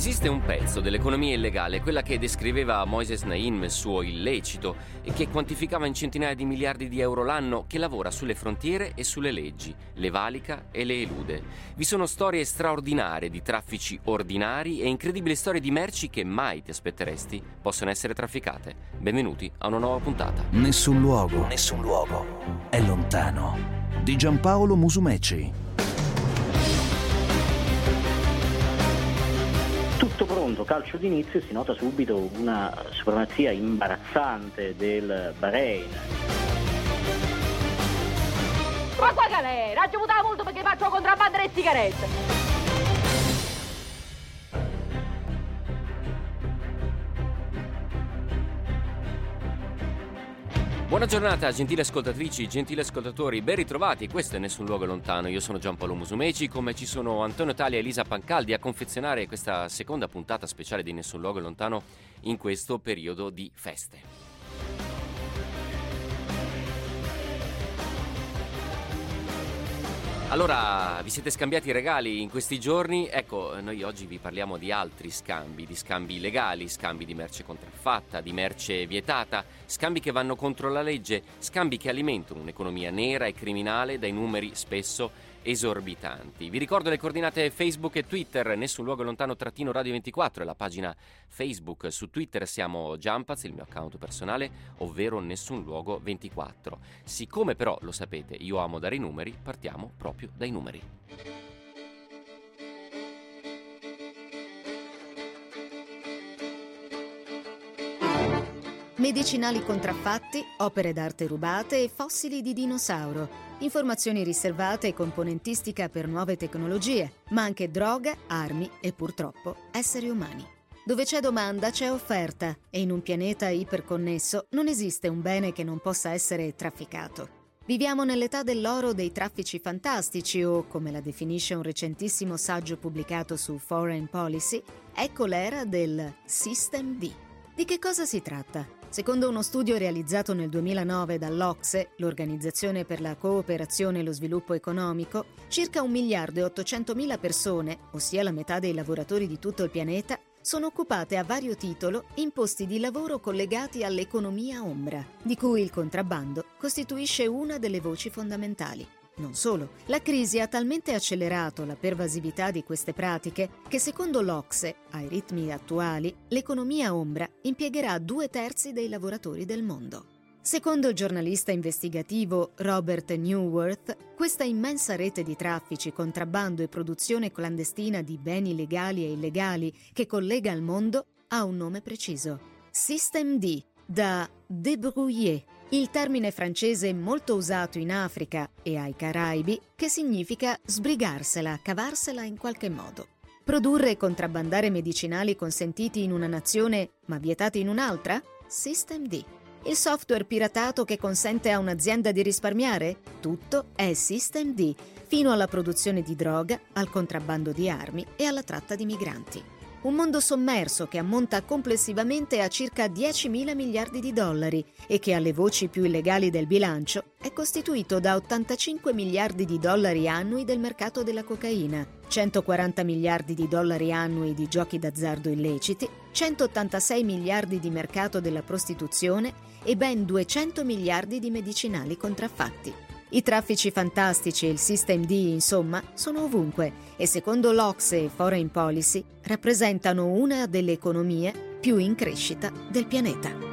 Esiste un pezzo dell'economia illegale, quella che descriveva Moises Naim nel suo illecito e che quantificava in centinaia di miliardi di euro l'anno, che lavora sulle frontiere e sulle leggi, le valica e le elude. Vi sono storie straordinarie di traffici ordinari e incredibili storie di merci che mai ti aspetteresti possono essere trafficate. Benvenuti a una nuova puntata. Nessun luogo, nessun luogo è lontano. Di Giampaolo Musumeci. Pronto, calcio d'inizio, si nota subito una supremazia imbarazzante del Bahrain. Ma qua galera, ci votava molto perché faccio contrabbando le sigarette. Buona giornata, gentili ascoltatrici, gentili ascoltatori, ben ritrovati. Questo è Nessun Luogo Lontano. Io sono Giampaolo Musumeci, come ci sono Antonio Tali e Elisa Pancaldi a confezionare questa seconda puntata speciale di Nessun Luogo Lontano in questo periodo di feste. Allora, vi siete scambiati i regali in questi giorni? Ecco, noi oggi vi parliamo di altri scambi, di scambi illegali, scambi di merce contraffatta, di merce vietata, scambi che vanno contro la legge, scambi che alimentano un'economia nera e criminale dai numeri spesso esorbitanti. Vi ricordo le coordinate Facebook e Twitter, nessun luogo lontano trattino Radio 24 è la pagina Facebook, su Twitter siamo Jumpaz, il mio account personale, ovvero nessun luogo 24. Siccome però lo sapete, io amo dare i numeri, partiamo proprio dai numeri. Medicinali contraffatti, opere d'arte rubate e fossili di dinosauro. Informazioni riservate e componentistica per nuove tecnologie, ma anche droga, armi e purtroppo esseri umani. Dove c'è domanda c'è offerta e in un pianeta iperconnesso non esiste un bene che non possa essere trafficato. Viviamo nell'età dell'oro dei traffici fantastici o, come la definisce un recentissimo saggio pubblicato su Foreign Policy, ecco l'era del System D. Di che cosa si tratta? Secondo uno studio realizzato nel 2009 dall'Ocse, l'Organizzazione per la cooperazione e lo sviluppo economico, circa 1 miliardo e 800 mila persone, ossia la metà dei lavoratori di tutto il pianeta, sono occupate a vario titolo in posti di lavoro collegati all'economia ombra, di cui il contrabbando costituisce una delle voci fondamentali. Non solo, la crisi ha talmente accelerato la pervasività di queste pratiche che secondo l'Ocse, ai ritmi attuali, l'economia ombra impiegherà due terzi dei lavoratori del mondo. Secondo il giornalista investigativo Robert Newworth, questa immensa rete di traffici, contrabbando e produzione clandestina di beni legali e illegali che collega il mondo ha un nome preciso. System D, da débrouiller, il termine francese molto usato in Africa e ai Caraibi che significa sbrigarsela, cavarsela in qualche modo. Produrre e contrabbandare medicinali consentiti in una nazione ma vietati in un'altra? System D. Il software piratato che consente a un'azienda di risparmiare? Tutto è System D, fino alla produzione di droga, al contrabbando di armi e alla tratta di migranti. Un mondo sommerso che ammonta complessivamente a circa 10 mila miliardi di dollari e che alle voci più illegali del bilancio è costituito da 85 miliardi di dollari annui del mercato della cocaina, 140 miliardi di dollari annui di giochi d'azzardo illeciti, 186 miliardi di mercato della prostituzione e ben 200 miliardi di medicinali contraffatti. I traffici fantastici e il System D, insomma, sono ovunque e secondo l'Ocse e Foreign Policy rappresentano una delle economie più in crescita del pianeta.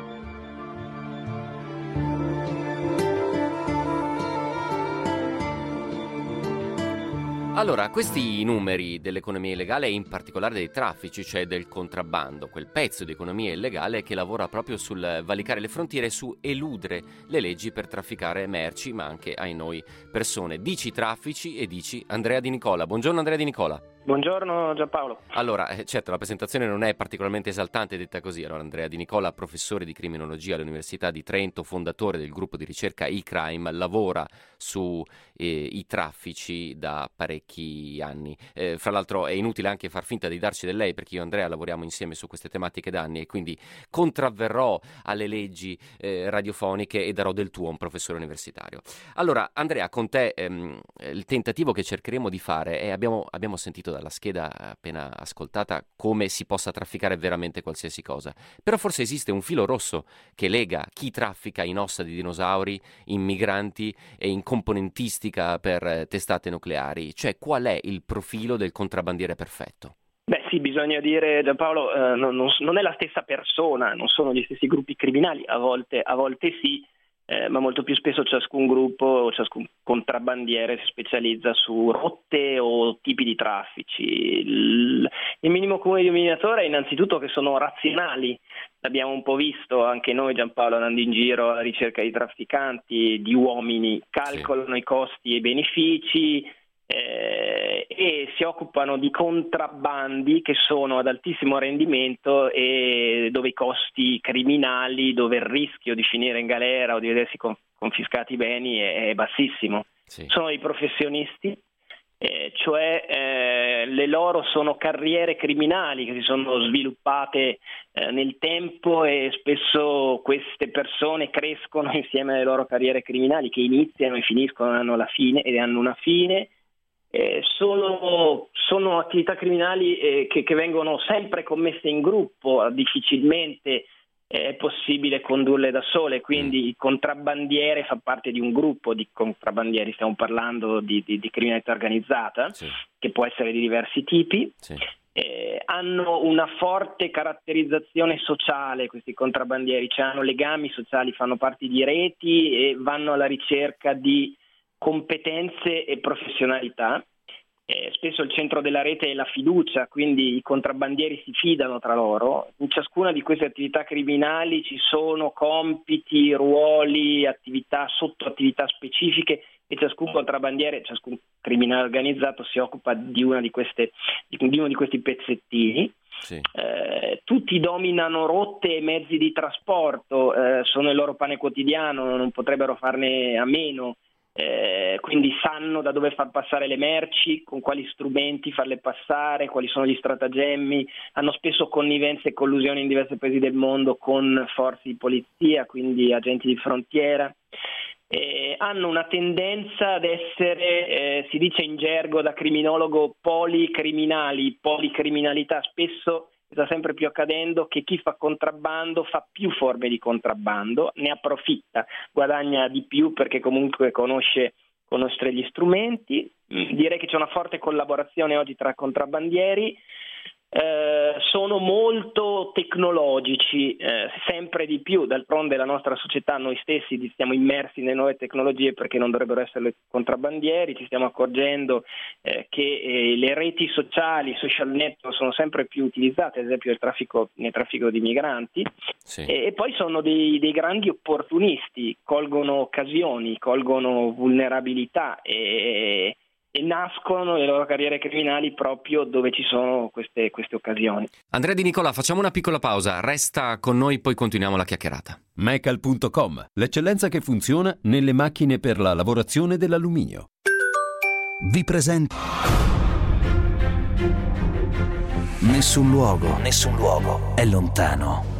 Allora, questi numeri dell'economia illegale e in particolare dei traffici, cioè del contrabbando, quel pezzo di economia illegale che lavora proprio sul valicare le frontiere, su eludere le leggi per trafficare merci, ma anche ai noi persone. Dici traffici e dici Andrea Di Nicola. Buongiorno Andrea Di Nicola. Buongiorno Giampaolo. Allora, eh, certo, la presentazione non è particolarmente esaltante detta così. Allora, Andrea Di Nicola, professore di criminologia all'Università di Trento, fondatore del gruppo di ricerca e-crime, lavora sui eh, traffici da parecchi anni. Eh, fra l'altro è inutile anche far finta di darci del lei perché io e Andrea lavoriamo insieme su queste tematiche da anni e quindi contravverrò alle leggi eh, radiofoniche e darò del tuo a un professore universitario. Allora, Andrea, con te ehm, il tentativo che cercheremo di fare è abbiamo, abbiamo sentito dalla scheda appena ascoltata come si possa trafficare veramente qualsiasi cosa. Però forse esiste un filo rosso che lega chi traffica in ossa di dinosauri, in migranti e in componentistica per eh, testate nucleari. Cioè qual è il profilo del contrabbandiere perfetto? Beh sì, bisogna dire Giampaolo, eh, non, non, non, è la stessa persona, non sono gli stessi gruppi criminali, a volte, a volte sì, eh, ma molto più spesso ciascun gruppo o ciascun contrabbandiere si specializza su rotte o tipi di traffici. Il, il minimo comune denominatore è innanzitutto che sono razionali, l'abbiamo un po' visto anche noi Giampaolo andando in giro alla ricerca di trafficanti, di uomini, calcolano sì. i costi e i benefici, eh, e si occupano di contrabbandi che sono ad altissimo rendimento e dove i costi criminali, dove il rischio di finire in galera o di vedersi confiscati i beni è, è bassissimo. Sì. Sono dei professionisti, eh, cioè eh, le loro sono carriere criminali che si sono sviluppate eh, nel tempo e spesso queste persone crescono insieme alle loro carriere criminali che iniziano e finiscono, hanno la fine ed hanno una fine eh, sono, sono, attività criminali eh, che, che, vengono sempre commesse in gruppo, difficilmente è possibile condurle da sole, quindi mm. il contrabbandiere fa parte di un gruppo di contrabbandieri, stiamo parlando di, di, di criminalità organizzata, sì. che può essere di diversi tipi. Sì. Eh, hanno una forte caratterizzazione sociale questi contrabbandieri, cioè hanno legami sociali, fanno parte di reti e vanno alla ricerca di competenze e professionalità. Eh, spesso il centro della rete è la fiducia, quindi i contrabbandieri si fidano tra loro. In ciascuna di queste attività criminali ci sono compiti, ruoli, attività, sottoattività specifiche e ciascun contrabbandiere, ciascun criminale organizzato si occupa di, di, queste, di uno di questi pezzettini. Sì. Eh, tutti dominano rotte e mezzi di trasporto, eh, sono il loro pane quotidiano, non potrebbero farne a meno eh, quindi sanno da dove far passare le merci, con quali strumenti farle passare, quali sono gli stratagemmi, hanno spesso connivenze e collusioni in diversi paesi del mondo con forze di polizia, quindi agenti di frontiera. Eh, hanno una tendenza ad essere, eh, si dice in gergo da criminologo, policriminali, policriminalità, spesso sta sempre più accadendo che chi fa contrabbando fa più forme di contrabbando, ne approfitta, guadagna di più perché comunque conosce, conosce gli strumenti. Direi che c'è una forte collaborazione oggi tra contrabbandieri eh, sono molto tecnologici, eh, sempre di più, d'altronde la nostra società, noi stessi stiamo immersi nelle nuove tecnologie perché non dovrebbero essere contrabbandieri, ci stiamo accorgendo eh, che eh, le reti sociali, i social network sono sempre più utilizzate, ad esempio nel traffico, nel traffico di migranti, sì. e, e, poi sono dei, dei, grandi opportunisti, colgono occasioni, colgono vulnerabilità e nascono le loro carriere criminali proprio dove ci sono queste, queste occasioni. Andrea Di Nicola, facciamo una piccola pausa, resta con noi, poi continuiamo la chiacchierata. Mecal.com, l'eccellenza che funziona nelle macchine per la lavorazione dell'alluminio. Vi presento. Nessun luogo, nessun luogo è lontano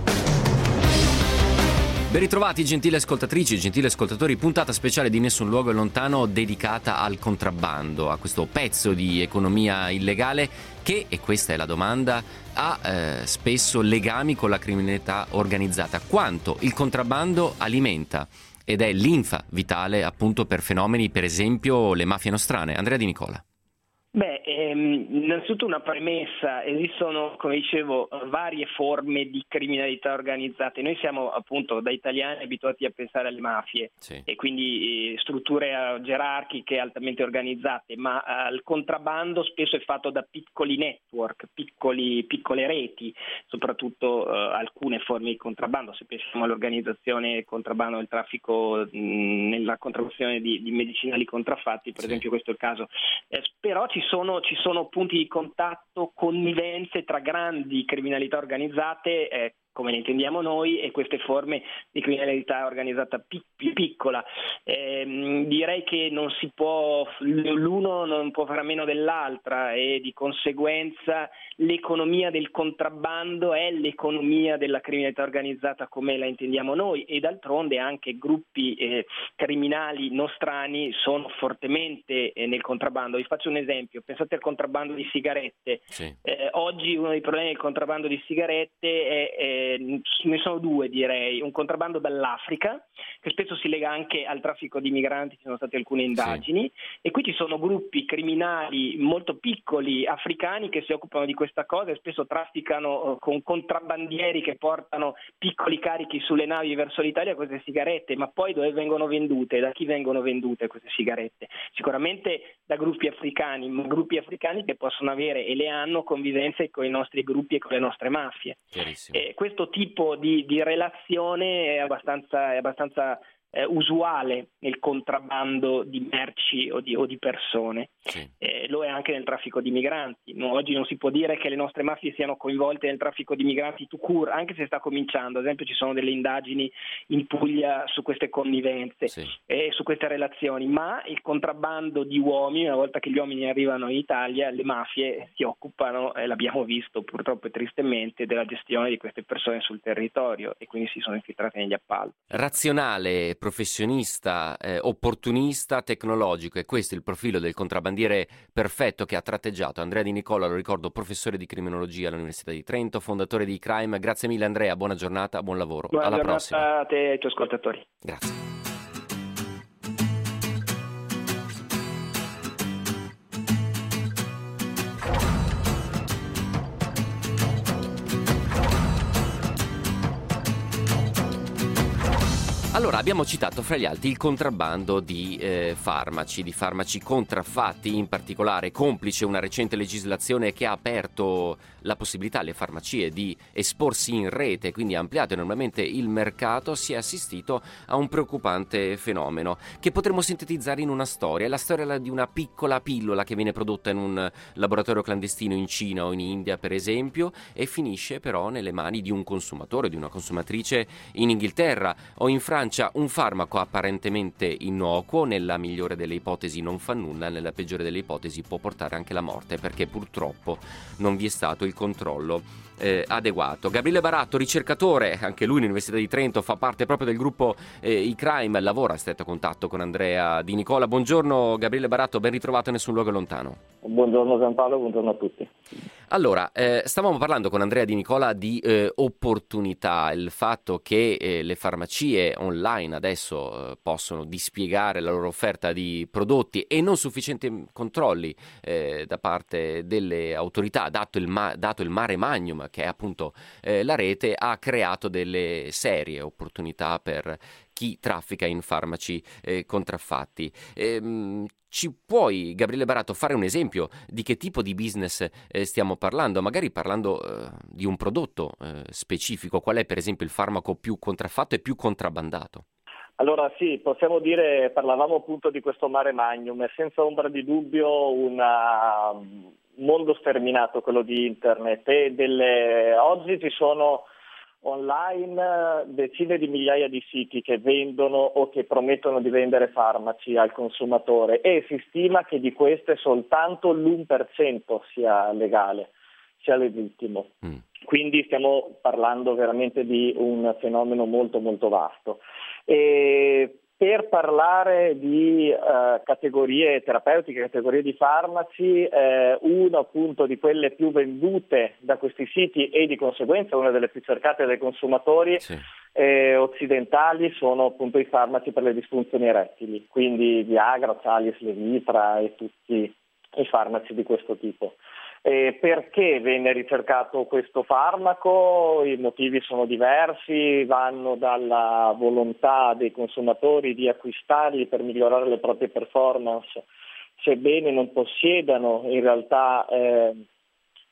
Ben ritrovati gentili ascoltatrici, gentili ascoltatori, puntata speciale di Nessun Luogo è Lontano dedicata al contrabbando, a questo pezzo di economia illegale che, e questa è la domanda, ha eh, spesso legami con la criminalità organizzata. Quanto il contrabbando alimenta ed è linfa vitale appunto per fenomeni, per esempio le mafie nostrane. Andrea Di Nicola. Beh, ehm, innanzitutto una premessa, esistono, come dicevo, varie forme di criminalità organizzate. Noi siamo appunto da italiani abituati a pensare alle mafie sì. e quindi eh, strutture eh, gerarchiche altamente organizzate, ma eh, il contrabbando spesso è fatto da piccoli network, piccoli, piccole reti, soprattutto eh, alcune forme di contrabbando, se pensiamo all'organizzazione contrabbando del traffico mh, nella contraffazione di, di, medicinali contraffatti, per sì. esempio questo è il caso. Eh, però ci sono, ci sono, punti di contatto, connivenze tra grandi criminalità organizzate, eh, come le intendiamo noi e queste forme di criminalità organizzata più piccola. Eh, direi che non si può, l'uno non può fare a meno dell'altra e di conseguenza l'economia del contrabbando è l'economia della criminalità organizzata come la intendiamo noi e d'altronde anche gruppi eh, criminali nostrani sono fortemente eh, nel contrabbando. Vi faccio un esempio, pensate al contrabbando di sigarette. Sì. Eh, oggi uno dei problemi del contrabbando di sigarette è, ne sono due direi, un contrabbando dall'Africa che spesso si lega anche al traffico di migranti, ci sono state alcune indagini sì. e qui ci sono gruppi criminali molto piccoli africani che si occupano di questa cosa e spesso trafficano eh, con contrabbandieri che portano piccoli carichi sulle navi verso l'Italia queste sigarette, ma poi dove vengono vendute? Da chi vengono vendute queste sigarette? Sicuramente da gruppi africani, ma gruppi africani che possono avere e le hanno convivenze con i nostri gruppi e con le nostre mafie. E questo tipo di, di relazione è abbastanza, è abbastanza eh, usuale nel contrabbando di merci o di, o di persone. Sì. Eh, lo è anche nel traffico di migranti. No, oggi non si può dire che le nostre mafie siano coinvolte nel traffico di migranti to cure, anche se sta cominciando. Ad esempio ci sono delle indagini in Puglia su queste connivenze sì. e su queste relazioni, ma il contrabbando di uomini, una volta che gli uomini arrivano in Italia, le mafie si occupano, e l'abbiamo visto purtroppo e tristemente, della gestione di queste persone sul territorio e quindi si sono infiltrate negli appalti. Razionale professionista, eh, opportunista, tecnologico e questo è il profilo del contrabbandiere perfetto che ha tratteggiato Andrea Di Nicola, lo ricordo, professore di criminologia all'Università di Trento, fondatore di Crime. Grazie mille Andrea, buona giornata, buon lavoro. Buona Alla prossima. a te e ai tuoi ascoltatori. Grazie. Allora, abbiamo citato fra gli altri il contrabbando di eh, farmaci, di farmaci contraffatti, in particolare complice una recente legislazione che ha aperto la possibilità alle farmacie di esporsi in rete, quindi ha ampliato enormemente il mercato, si è assistito a un preoccupante fenomeno che potremmo sintetizzare in una storia. La storia di una piccola pillola che viene prodotta in un laboratorio clandestino in Cina o in India, per esempio, e finisce però nelle mani di un consumatore, di una consumatrice in Inghilterra o in Francia un farmaco apparentemente innocuo, nella migliore delle ipotesi non fa nulla, nella peggiore delle ipotesi può portare anche la morte perché purtroppo non vi è stato il controllo eh, adeguato. Gabriele Baratto, ricercatore, anche lui all'Università di Trento, fa parte proprio del gruppo eh, I-Crime, lavora a stretto contatto con Andrea Di Nicola. Buongiorno Gabriele Baratto, ben ritrovato a Nessun Luogo Lontano. Buongiorno Giampaolo, buongiorno a tutti. Allora, eh, stavamo parlando con Andrea Di Nicola di eh, opportunità, il fatto che eh, le farmacie online adesso eh, possono dispiegare la loro offerta di prodotti e non sufficienti controlli eh, da parte delle autorità, dato il, ma- dato il mare magnum che è appunto eh, la rete, ha creato delle serie opportunità per chi traffica in farmaci eh, contraffatti. Ehm, ci puoi, Gabriele Barato, fare un esempio di che tipo di business eh, stiamo parlando? Magari parlando eh, di un prodotto eh, specifico, qual è per esempio il farmaco più contraffatto e più contrabbandato? Allora sì, possiamo dire, parlavamo appunto di questo mare magnum, è senza ombra di dubbio un mondo sterminato quello di internet e delle, oggi ci sono online decine di migliaia di siti che vendono o che promettono di vendere farmaci al consumatore e si stima che di queste soltanto l'1% sia legale, sia legittimo. Mm. Quindi stiamo parlando veramente di un fenomeno molto molto vasto. E per parlare di eh, categorie terapeutiche, categorie di farmaci, eh, una appunto di quelle più vendute da questi siti e di conseguenza una delle più cercate dai consumatori sì. eh, occidentali sono appunto i farmaci per le disfunzioni erettili, quindi Viagra, Cialis, Levitra e tutti i farmaci di questo tipo. Eh, perché venne ricercato questo farmaco? I motivi sono diversi, vanno dalla volontà dei consumatori di acquistarli per migliorare le proprie performance, sebbene non possiedano in realtà eh,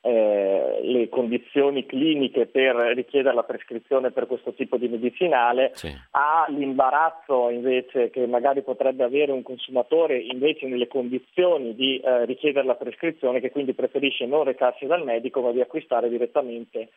eh, le condizioni cliniche per richiedere la prescrizione per questo tipo di medicinale, sì. ha l'imbarazzo invece che magari potrebbe avere un consumatore invece nelle condizioni di eh, richiedere la prescrizione che quindi preferisce non recarsi dal medico ma di acquistare direttamente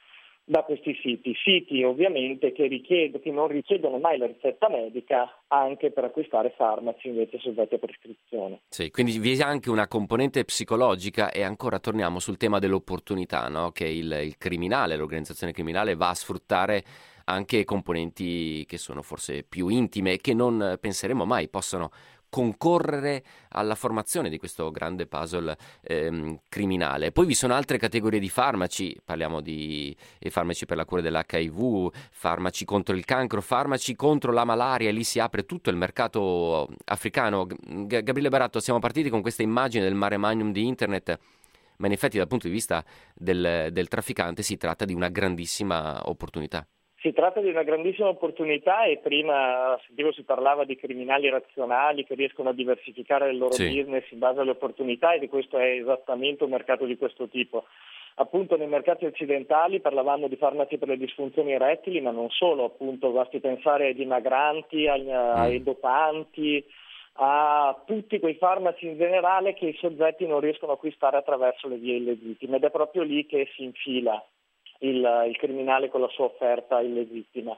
da questi siti, siti ovviamente che, richied- che, non richiedono mai la ricetta medica anche per acquistare farmaci invece soggetti a prescrizione. Sì, quindi vi è anche una componente psicologica e ancora torniamo sul tema dell'opportunità, no? che il, il criminale, l'organizzazione criminale va a sfruttare anche componenti che sono forse più intime e che non penseremo mai possano concorrere alla formazione di questo grande puzzle ehm, criminale. Poi vi sono altre categorie di farmaci, parliamo di eh, farmaci per la cura dell'HIV, farmaci contro il cancro, farmaci contro la malaria, lì si apre tutto il mercato africano. G- Gabriele Baratto, siamo partiti con questa immagine del mare magnum di internet ma in effetti dal punto di vista del, del trafficante si tratta di una grandissima opportunità. Si tratta di una grandissima opportunità e prima sentivo si parlava di criminali razionali che riescono a diversificare il loro sì. business in base alle opportunità e di questo è esattamente un mercato di questo tipo. Appunto nei mercati occidentali parlavamo di farmaci per le disfunzioni erettili, ma non solo, appunto basti pensare ai dimagranti, ai, mm. ai dopanti, a tutti quei farmaci in generale che i soggetti non riescono a acquistare attraverso le vie illegittime ed è proprio lì che si infila il, il criminale con la sua offerta illegittima.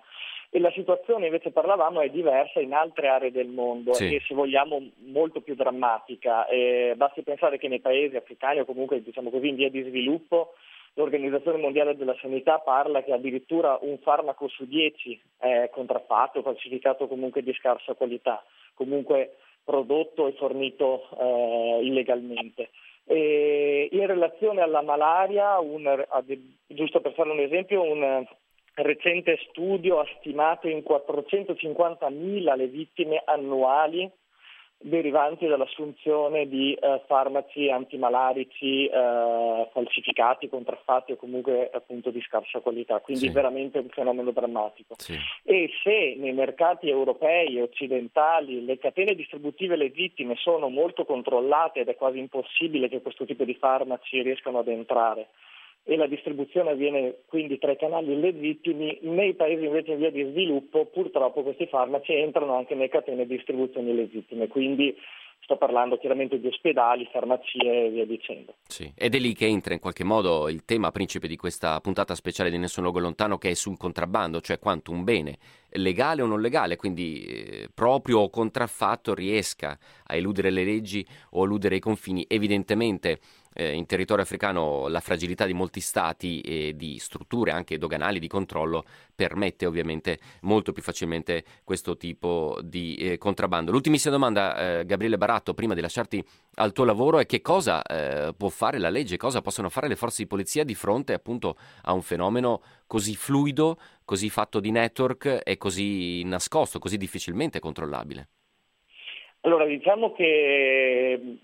E la situazione, invece parlavamo, è diversa in altre aree del mondo sì. e se vogliamo molto più drammatica. Eh, basti pensare che nei paesi africani o comunque diciamo così in via di sviluppo l'Organizzazione Mondiale della Sanità parla che addirittura un farmaco su dieci è contraffatto, falsificato comunque di scarsa qualità, comunque prodotto e fornito eh, illegalmente. E in relazione alla malaria, un, giusto per fare un esempio, un recente studio ha stimato in 450.000 le vittime annuali derivanti dall'assunzione di eh, farmaci antimalarici eh, falsificati, contraffatti o comunque appunto di scarsa qualità, quindi sì. veramente un fenomeno drammatico. Sì. E se nei mercati europei e occidentali le catene distributive legittime sono molto controllate ed è quasi impossibile che questo tipo di farmaci riescano ad entrare, e la distribuzione avviene quindi tra i canali illegittimi, nei paesi invece in via di sviluppo purtroppo questi farmaci entrano anche nelle catene di distribuzione illegittime, quindi sto parlando chiaramente di ospedali, farmacie e via dicendo. Sì. Ed è lì che entra in qualche modo il tema principe di questa puntata speciale di Nessun Luogo Lontano che è sul contrabbando, cioè quanto un bene legale o non legale, quindi eh, proprio o contraffatto riesca a eludere le leggi o eludere i confini, evidentemente eh, in territorio africano la fragilità di molti stati e di strutture anche doganali di controllo permette ovviamente molto più facilmente questo tipo di eh, contrabbando. L'ultimissima domanda, eh, Gabriele Baratto, prima di lasciarti al tuo lavoro, è che cosa eh, può fare la legge, cosa possono fare le forze di polizia di fronte appunto a un fenomeno così fluido, così fatto di network e così nascosto, così difficilmente controllabile? Allora, diciamo che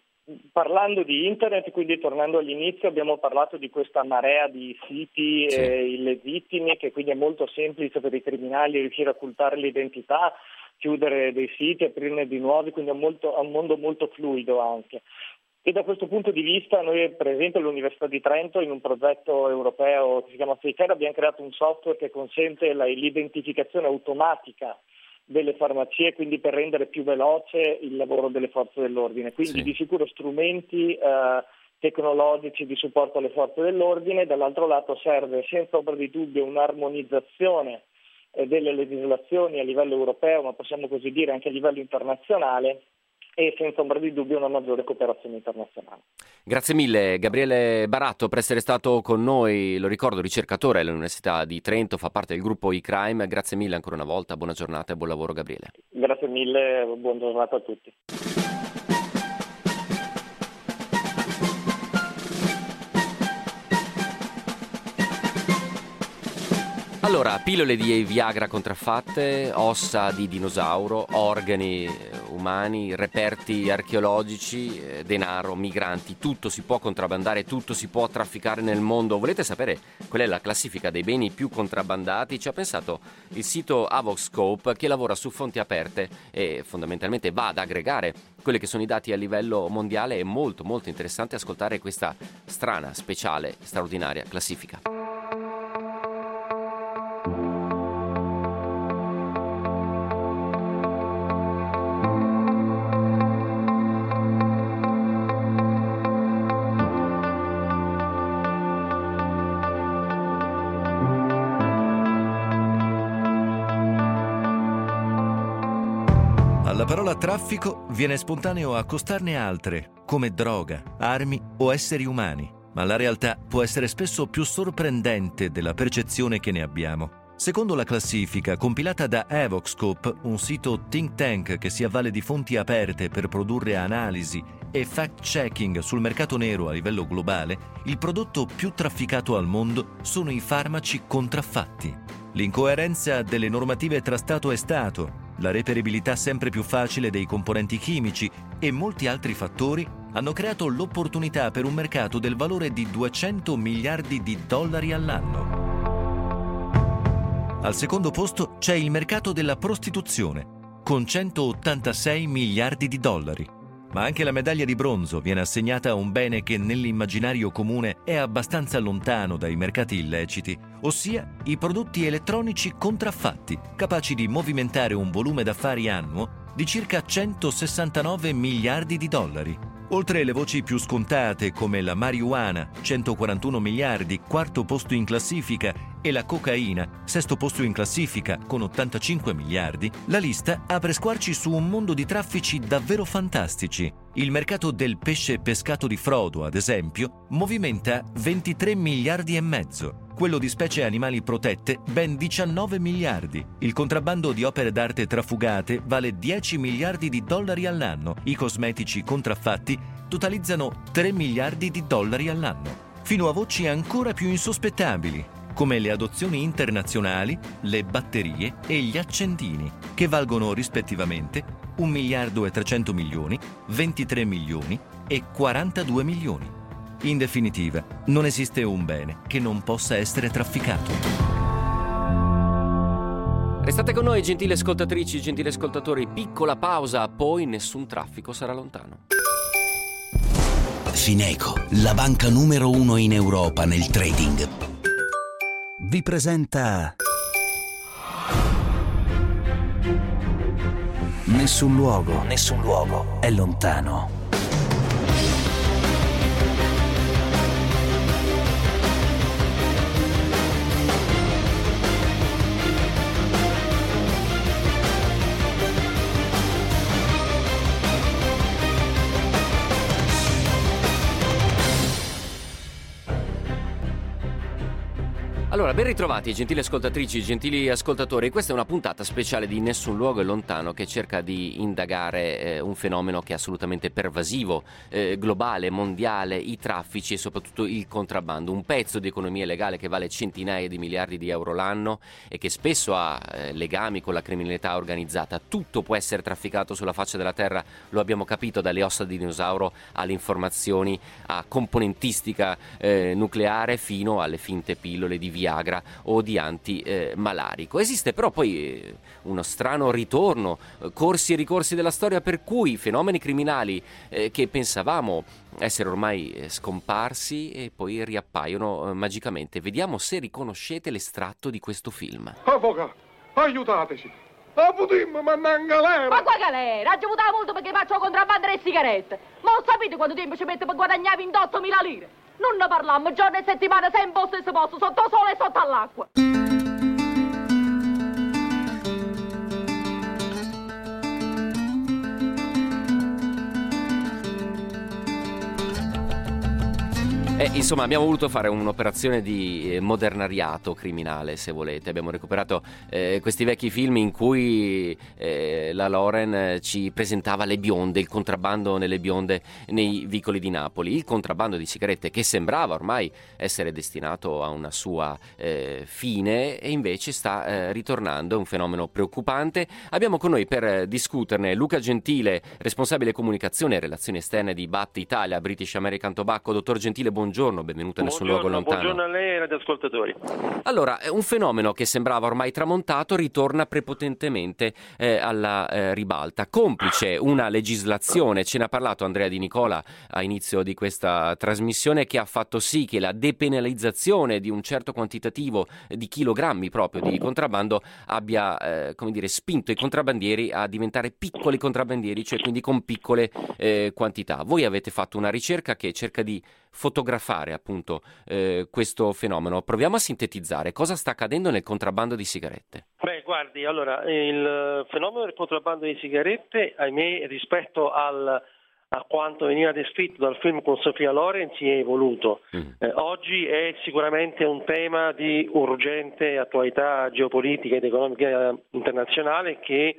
Parlando di internet, quindi tornando all'inizio, abbiamo parlato di questa marea di siti sì. eh, illegittimi che quindi è molto semplice per i criminali riuscire a occultare l'identità, chiudere dei siti, aprirne di nuovi, quindi è, molto, è un mondo molto fluido anche. E da questo punto di vista noi per esempio all'Università di Trento in un progetto europeo che si chiama Faker abbiamo creato un software che consente la, l'identificazione automatica delle farmacie, quindi per rendere più veloce il lavoro delle forze dell'ordine. Quindi sì. di sicuro strumenti eh, tecnologici di supporto alle forze dell'ordine, dall'altro lato serve senza ombra di dubbio un'armonizzazione eh, delle legislazioni a livello europeo, ma possiamo così dire anche a livello internazionale e senza ombra di dubbio una maggiore cooperazione internazionale. Grazie mille Gabriele Baratto per essere stato con noi, lo ricordo ricercatore all'Università di Trento, fa parte del gruppo e-crime, grazie mille ancora una volta, buona giornata e buon lavoro Gabriele. Grazie mille, buona giornata a tutti. Allora, pillole di Viagra contraffatte, ossa di dinosauro, organi eh, umani, reperti archeologici, eh, denaro, migranti, tutto si può contrabbandare, tutto si può trafficare nel mondo. Volete sapere qual è la classifica dei beni più contrabbandati? Ci ha pensato il sito Avoxscope che lavora su fonti aperte e fondamentalmente va ad aggregare quelli che sono i dati a livello mondiale. È molto molto interessante ascoltare questa strana, speciale, straordinaria classifica. Traffico viene spontaneo accostarne altre, come droga, armi o esseri umani, ma la realtà può essere spesso più sorprendente della percezione che ne abbiamo. Secondo la classifica compilata da Evoxscope, un sito think tank che si avvale di fonti aperte per produrre analisi e fact-checking sul mercato nero a livello globale, il prodotto più trafficato al mondo sono i farmaci contraffatti. L'incoerenza delle normative tra Stato e Stato, la reperibilità sempre più facile dei componenti chimici e molti altri fattori hanno creato l'opportunità per un mercato del valore di 200 miliardi di dollari all'anno. Al secondo posto c'è il mercato della prostituzione, con 186 miliardi di dollari. Ma anche la medaglia di bronzo viene assegnata a un bene che nell'immaginario comune è abbastanza lontano dai mercati illeciti, ossia i prodotti elettronici contraffatti, capaci di movimentare un volume d'affari annuo di circa 169 miliardi di dollari. Oltre alle voci più scontate come la marijuana, 141 miliardi, quarto posto in classifica, e la cocaina, sesto posto in classifica con 85 miliardi, la lista apre squarci su un mondo di traffici davvero fantastici. Il mercato del pesce pescato di frodo, ad esempio, movimenta 23 miliardi e mezzo quello di specie animali protette ben 19 miliardi. Il contrabbando di opere d'arte trafugate vale 10 miliardi di dollari all'anno. I cosmetici contraffatti totalizzano 3 miliardi di dollari all'anno. Fino a voci ancora più insospettabili, come le adozioni internazionali, le batterie e gli accendini, che valgono rispettivamente 1 miliardo e 300 milioni, 23 milioni e 42 milioni. In definitiva, non esiste un bene che non possa essere trafficato. Restate con noi, gentili ascoltatrici, gentili ascoltatori. Piccola pausa, poi nessun traffico sarà lontano. Fineco, la banca numero uno in Europa nel trading, vi presenta. Nessun luogo, nessun luogo è lontano Allora, ben ritrovati, gentili ascoltatrici, gentili ascoltatori. Questa è una puntata speciale di Nessun luogo è lontano che cerca di indagare eh, un fenomeno che è assolutamente pervasivo, eh, globale, mondiale, i traffici e soprattutto il contrabbando. Un pezzo di economia legale che vale centinaia di miliardi di euro l'anno e che spesso ha eh, legami con la criminalità organizzata. Tutto può essere trafficato sulla faccia della terra, lo abbiamo capito dalle ossa di dinosauro alle informazioni, a componentistica eh, nucleare fino alle finte pillole di via Viagra o di antimalarico. Esiste però poi eh, uno strano ritorno, eh, corsi e ricorsi della storia per cui fenomeni criminali eh, che pensavamo essere ormai scomparsi e poi riappaiono magicamente. Vediamo se riconoscete l'estratto di questo film. Avvocato, aiutateci! Putimmo mandare galera! Ma qua galera? Ha giovutato molto perché faccio contrabbando le sigarette! Ma lo sapete quanto tempo ci mette per guadagnare 28.000 lire? Non ne parliamo, giorno e settimana, sempre allo stesso posto, sotto sole e sotto all'acqua. Eh, insomma, abbiamo voluto fare un'operazione di eh, modernariato criminale, se volete. Abbiamo recuperato eh, questi vecchi film in cui eh, la Loren eh, ci presentava le bionde, il contrabbando nelle bionde nei vicoli di Napoli. Il contrabbando di sigarette che sembrava ormai essere destinato a una sua eh, fine e invece sta ritornando, è un fenomeno preoccupante. Abbiamo con noi per discuterne Luca Gentile, responsabile comunicazione e relazioni esterne di BAT Italia, British American Tobacco. Dottor Gentile, buongiorno buongiorno, benvenuto a Nessun Luogo Lontano. Buongiorno a lei e agli ascoltatori. Allora, un fenomeno che sembrava ormai tramontato ritorna prepotentemente eh, alla eh, ribalta. Complice una legislazione, ce ne ha parlato Andrea Di Nicola a inizio di questa trasmissione, che ha fatto sì che la depenalizzazione di un certo quantitativo di chilogrammi proprio di contrabbando abbia, eh, come dire, spinto i contrabbandieri a diventare piccoli contrabbandieri, cioè quindi con piccole eh, quantità. Voi avete fatto una ricerca che cerca di fotografare appunto eh, questo fenomeno. Proviamo a sintetizzare cosa sta accadendo nel contrabbando di sigarette. Beh, guardi, allora, il fenomeno del contrabbando di sigarette, ahimè, rispetto al, a quanto veniva descritto dal film con Sofia Loren si è evoluto. Mm. Eh, oggi è sicuramente un tema di urgente attualità geopolitica ed economica internazionale che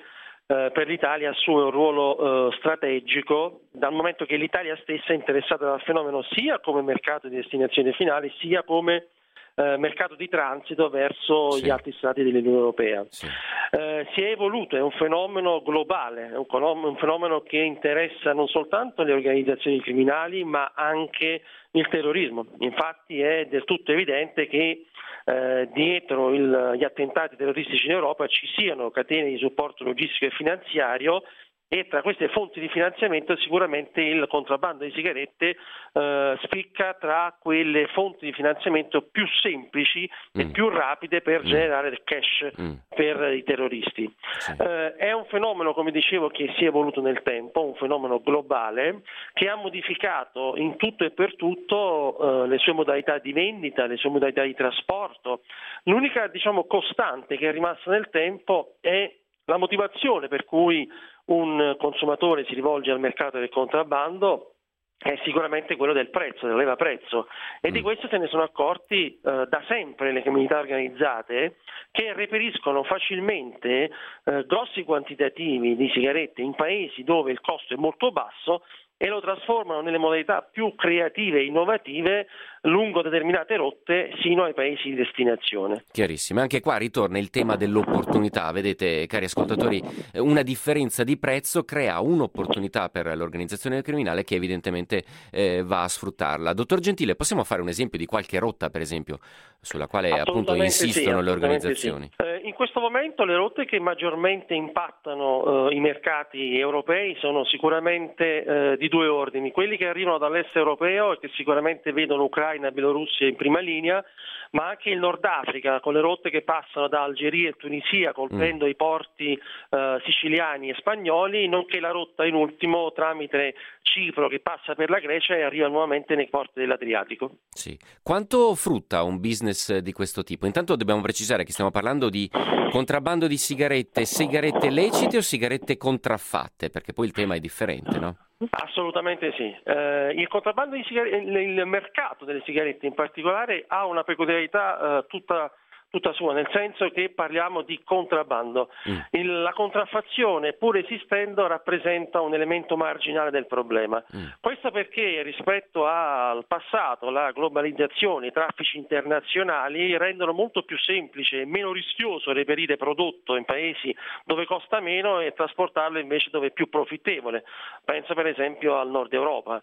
eh, per l'Italia assume un ruolo eh, strategico dal momento che l'Italia stessa è interessata dal fenomeno sia come mercato di destinazione finale sia come eh, mercato di transito verso sì. gli altri stati dell'Unione Europea. Sì. Eh, si è evoluto, è un fenomeno globale, è un, un fenomeno che interessa non soltanto le organizzazioni criminali ma anche il terrorismo. Infatti è del tutto evidente che eh, dietro il, gli attentati terroristici in Europa ci siano catene di supporto logistico e finanziario e tra queste fonti di finanziamento sicuramente il contrabbando di sigarette eh, spicca tra quelle fonti di finanziamento più semplici mm. e più rapide per mm. generare il cash mm. per i terroristi. Sì. Eh, è un fenomeno, come dicevo, che si è evoluto nel tempo, un fenomeno globale che ha modificato in tutto e per tutto eh, le sue modalità di vendita, le sue modalità di trasporto. L'unica diciamo, costante che è rimasta nel tempo è la motivazione per cui un consumatore si rivolge al mercato del contrabbando è sicuramente quello del prezzo, del leva prezzo e di mm. questo se ne sono accorti eh, da sempre le comunità organizzate che reperiscono facilmente eh, grossi quantitativi di sigarette in paesi dove il costo è molto basso e lo trasformano nelle modalità più creative e innovative lungo determinate rotte sino ai paesi di destinazione. Chiarissimo, anche qua ritorna il tema dell'opportunità. Vedete, cari ascoltatori, una differenza di prezzo crea un'opportunità per l'organizzazione criminale che evidentemente eh, va a sfruttarla. Dottor Gentile, possiamo fare un esempio di qualche rotta, per esempio, sulla quale appunto insistono sì, le organizzazioni? Sì. Eh, in questo momento le rotte che maggiormente impattano eh, i mercati europei sono sicuramente eh, di due ordini, quelli che arrivano dall'est europeo e che sicuramente vedono Ucraina e Bielorussia in prima linea, ma anche il Nord Africa con le rotte che passano da Algeria e Tunisia colpendo mm. i porti eh, siciliani e spagnoli, nonché la rotta in ultimo tramite Cipro che passa per la Grecia e arriva nuovamente nei porti dell'Adriatico. Sì. Quanto frutta un business di questo tipo? Intanto dobbiamo precisare che stiamo parlando di contrabbando di sigarette, sigarette lecite o sigarette contraffatte, perché poi il tema è differente, no? Assolutamente sì. Eh, il contrabbando di sigarette, il mercato delle sigarette in particolare ha una peculiarità eh, tutta tutta sua, nel senso che parliamo di contrabbando. Mm. Il, la contraffazione, pur esistendo, rappresenta un elemento marginale del problema. Mm. Questo perché rispetto al passato la globalizzazione, i traffici internazionali rendono molto più semplice e meno rischioso reperire prodotto in paesi dove costa meno e trasportarlo invece dove è più profittevole. Penso per esempio al nord Europa.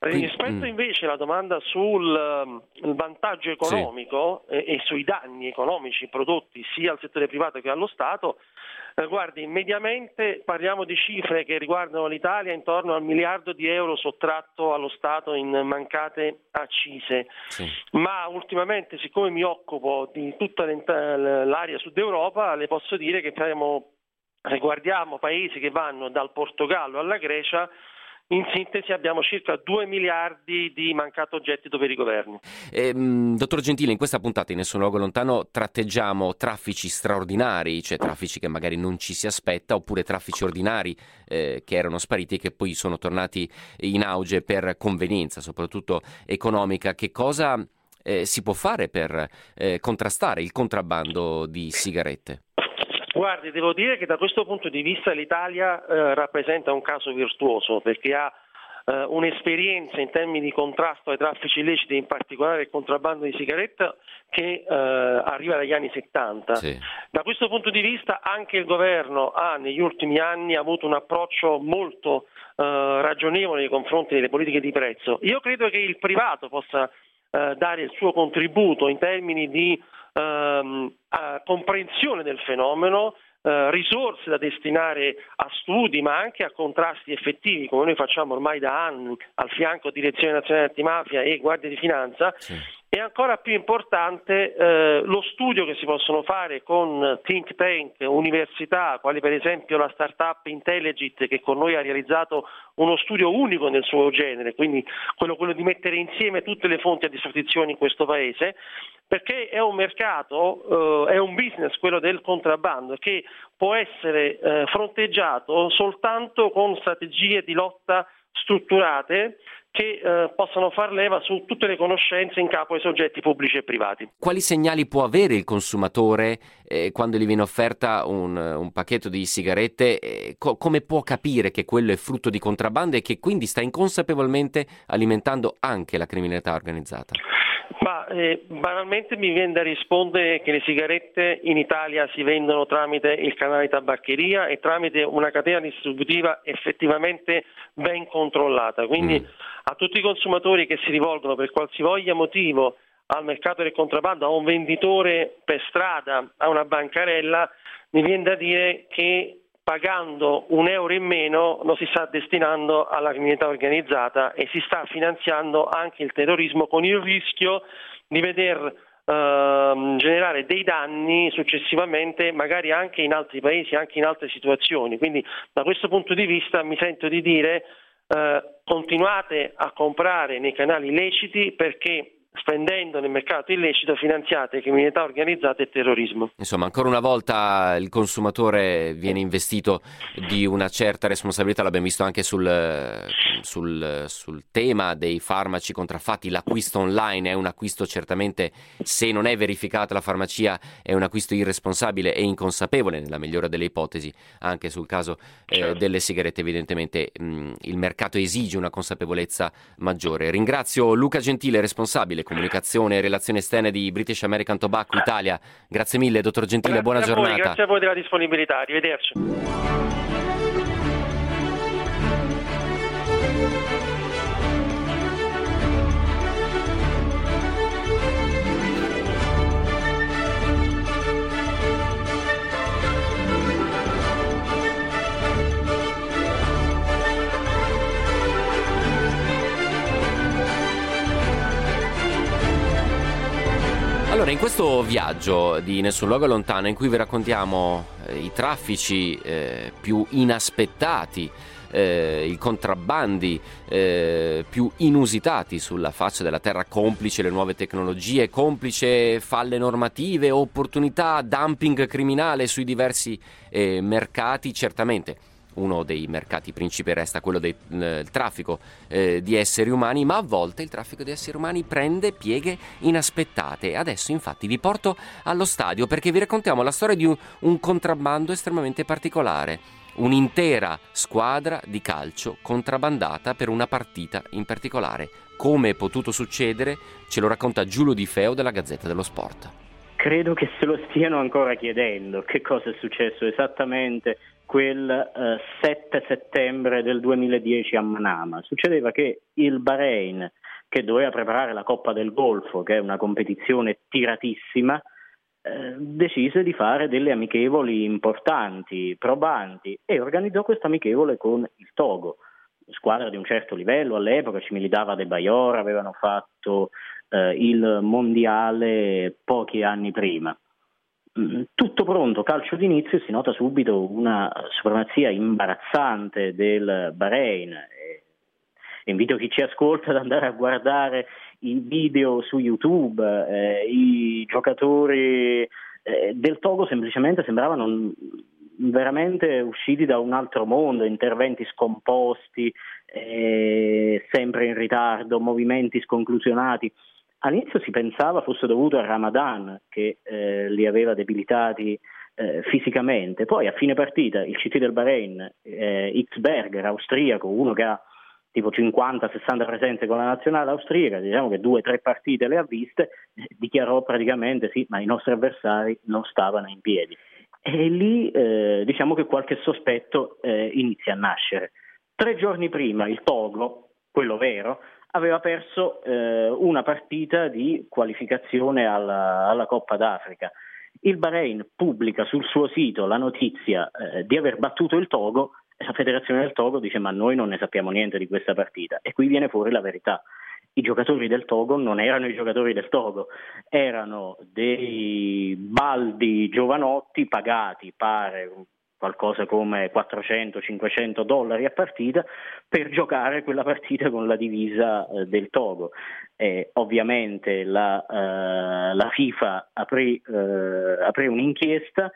Rispetto mm. invece alla domanda sul um, vantaggio economico sì. e, e, sui danni economici prodotti sia al settore privato che allo Stato, eh, guardi, mediamente parliamo di cifre che riguardano l'Italia intorno al miliardo di euro sottratto allo Stato in mancate accise, sì. ma ultimamente siccome mi occupo di tutta l'area sud Europa le posso dire che abbiamo, riguardiamo paesi che vanno dal Portogallo alla Grecia in sintesi abbiamo circa 2 miliardi di mancato gettito per i governi. Eh, dottor Gentile, in questa puntata in Nessun Luogo Lontano tratteggiamo traffici straordinari, cioè traffici che magari non ci si aspetta, oppure traffici ordinari eh, che erano spariti e che poi sono tornati in auge per convenienza, soprattutto economica. Che cosa eh, si può fare per eh, contrastare il contrabbando di sigarette? Guardi, devo dire che da questo punto di vista l'Italia eh, rappresenta un caso virtuoso perché ha eh, un'esperienza in termini di contrasto ai traffici illeciti, in particolare il contrabbando di sigarette, che eh, arriva dagli anni 70. Sì. Da questo punto di vista anche il governo ha negli ultimi anni avuto un approccio molto eh, ragionevole nei confronti delle politiche di prezzo. Io credo che il privato possa eh, dare il suo contributo in termini di ehm, comprensione del fenomeno, eh, risorse da destinare a studi ma anche a contrasti effettivi come noi facciamo ormai da anni al fianco Direzione Nazionale Antimafia e Guardia di Finanza sì. E ancora più importante eh, lo studio che si possono fare con think tank, università, quali per esempio la startup Intelligit che con noi ha realizzato uno studio unico nel suo genere, quindi quello, quello di mettere insieme tutte le fonti a disposizione in questo paese, perché è un mercato, eh, è un business quello del contrabbando che può essere eh, fronteggiato soltanto con strategie di lotta strutturate che eh, possano far leva su tutte le conoscenze in capo ai soggetti pubblici e privati. Quali segnali può avere il consumatore eh, quando gli viene offerta un, un pacchetto di sigarette? Eh, co- come può capire che quello è frutto di contrabbando e che quindi sta inconsapevolmente alimentando anche la criminalità organizzata? Ma eh, banalmente mi viene da rispondere che le sigarette in Italia si vendono tramite il canale tabaccheria e tramite una catena distributiva effettivamente ben controllata. Quindi mm. a tutti i consumatori che si rivolgono per qualsivoglia motivo al mercato del contrabbando, a un venditore per strada, a una bancarella, mi viene da dire che pagando un euro in meno lo si sta destinando alla criminalità organizzata e si sta finanziando anche il terrorismo con il rischio di veder uh, generare dei danni successivamente magari anche in altri paesi, anche in altre situazioni. Quindi da questo punto di vista mi sento di dire uh, continuate a comprare nei canali leciti perché spendendo nel mercato illecito finanziate criminalità organizzata e terrorismo. Insomma, ancora una volta il consumatore viene investito di una certa responsabilità, l'abbiamo visto anche sul, sul, sul tema dei farmaci contraffatti, l'acquisto online è un acquisto certamente, se non è verificata la farmacia, è un acquisto irresponsabile e inconsapevole, nella migliore delle ipotesi, anche sul caso eh, certo. delle sigarette evidentemente mh, il mercato esige una consapevolezza maggiore. Ringrazio Luca Gentile, responsabile comunicazione e relazioni esterne di British American Tobacco Italia. Grazie mille, dottor Gentile, grazie buona giornata. Voi, grazie a voi della disponibilità, arrivederci. Allora, in questo viaggio di Nessun luogo lontano, in cui vi raccontiamo eh, i traffici eh, più inaspettati, eh, i contrabbandi eh, più inusitati sulla faccia della terra, complice le nuove tecnologie, complice falle normative, opportunità, dumping criminale sui diversi eh, mercati, certamente uno dei mercati principi resta quello del eh, traffico eh, di esseri umani, ma a volte il traffico di esseri umani prende pieghe inaspettate. Adesso infatti vi porto allo stadio perché vi raccontiamo la storia di un, un contrabbando estremamente particolare. Un'intera squadra di calcio contrabbandata per una partita in particolare. Come è potuto succedere ce lo racconta Giulio Di Feo della Gazzetta dello Sport. Credo che se lo stiano ancora chiedendo che cosa è successo esattamente quel eh, 7 settembre del 2010 a Manama. Succedeva che il Bahrain, che doveva preparare la Coppa del Golfo, che è una competizione tiratissima, eh, decise di fare delle amichevoli importanti, probanti e organizzò questa amichevole con il Togo, squadra di un certo livello all'epoca, ci militava De Bayor, avevano fatto eh, il mondiale pochi anni prima. Tutto pronto, calcio d'inizio, si nota subito una supremazia imbarazzante del Bahrain. Invito chi ci ascolta ad andare a guardare i video su YouTube, eh, i giocatori eh, del Togo semplicemente sembravano veramente usciti da un altro mondo, interventi scomposti, eh, sempre in ritardo, movimenti sconclusionati. All'inizio si pensava fosse dovuto a Ramadan che eh, li aveva debilitati eh, fisicamente, poi a fine partita il CT del Bahrain, eh, Xberger, austriaco, uno che ha tipo 50-60 presenze con la nazionale austriaca, diciamo che due o tre partite le ha viste, dichiarò praticamente sì, ma i nostri avversari non stavano in piedi. E lì eh, diciamo che qualche sospetto eh, inizia a nascere. Tre giorni prima il Togo, quello vero, aveva perso eh, una partita di qualificazione alla, alla, Coppa d'Africa. Il Bahrain pubblica sul suo sito la notizia eh, di aver battuto il Togo e la federazione del Togo dice ma noi non ne sappiamo niente di questa partita e qui viene fuori la verità. i giocatori del Togo non erano i giocatori del Togo, erano dei baldi giovanotti pagati, pare qualcosa come 400-500 dollari a partita per giocare quella partita con la divisa eh, del Togo. Eh, ovviamente la, eh, la, FIFA aprì, eh, aprì un'inchiesta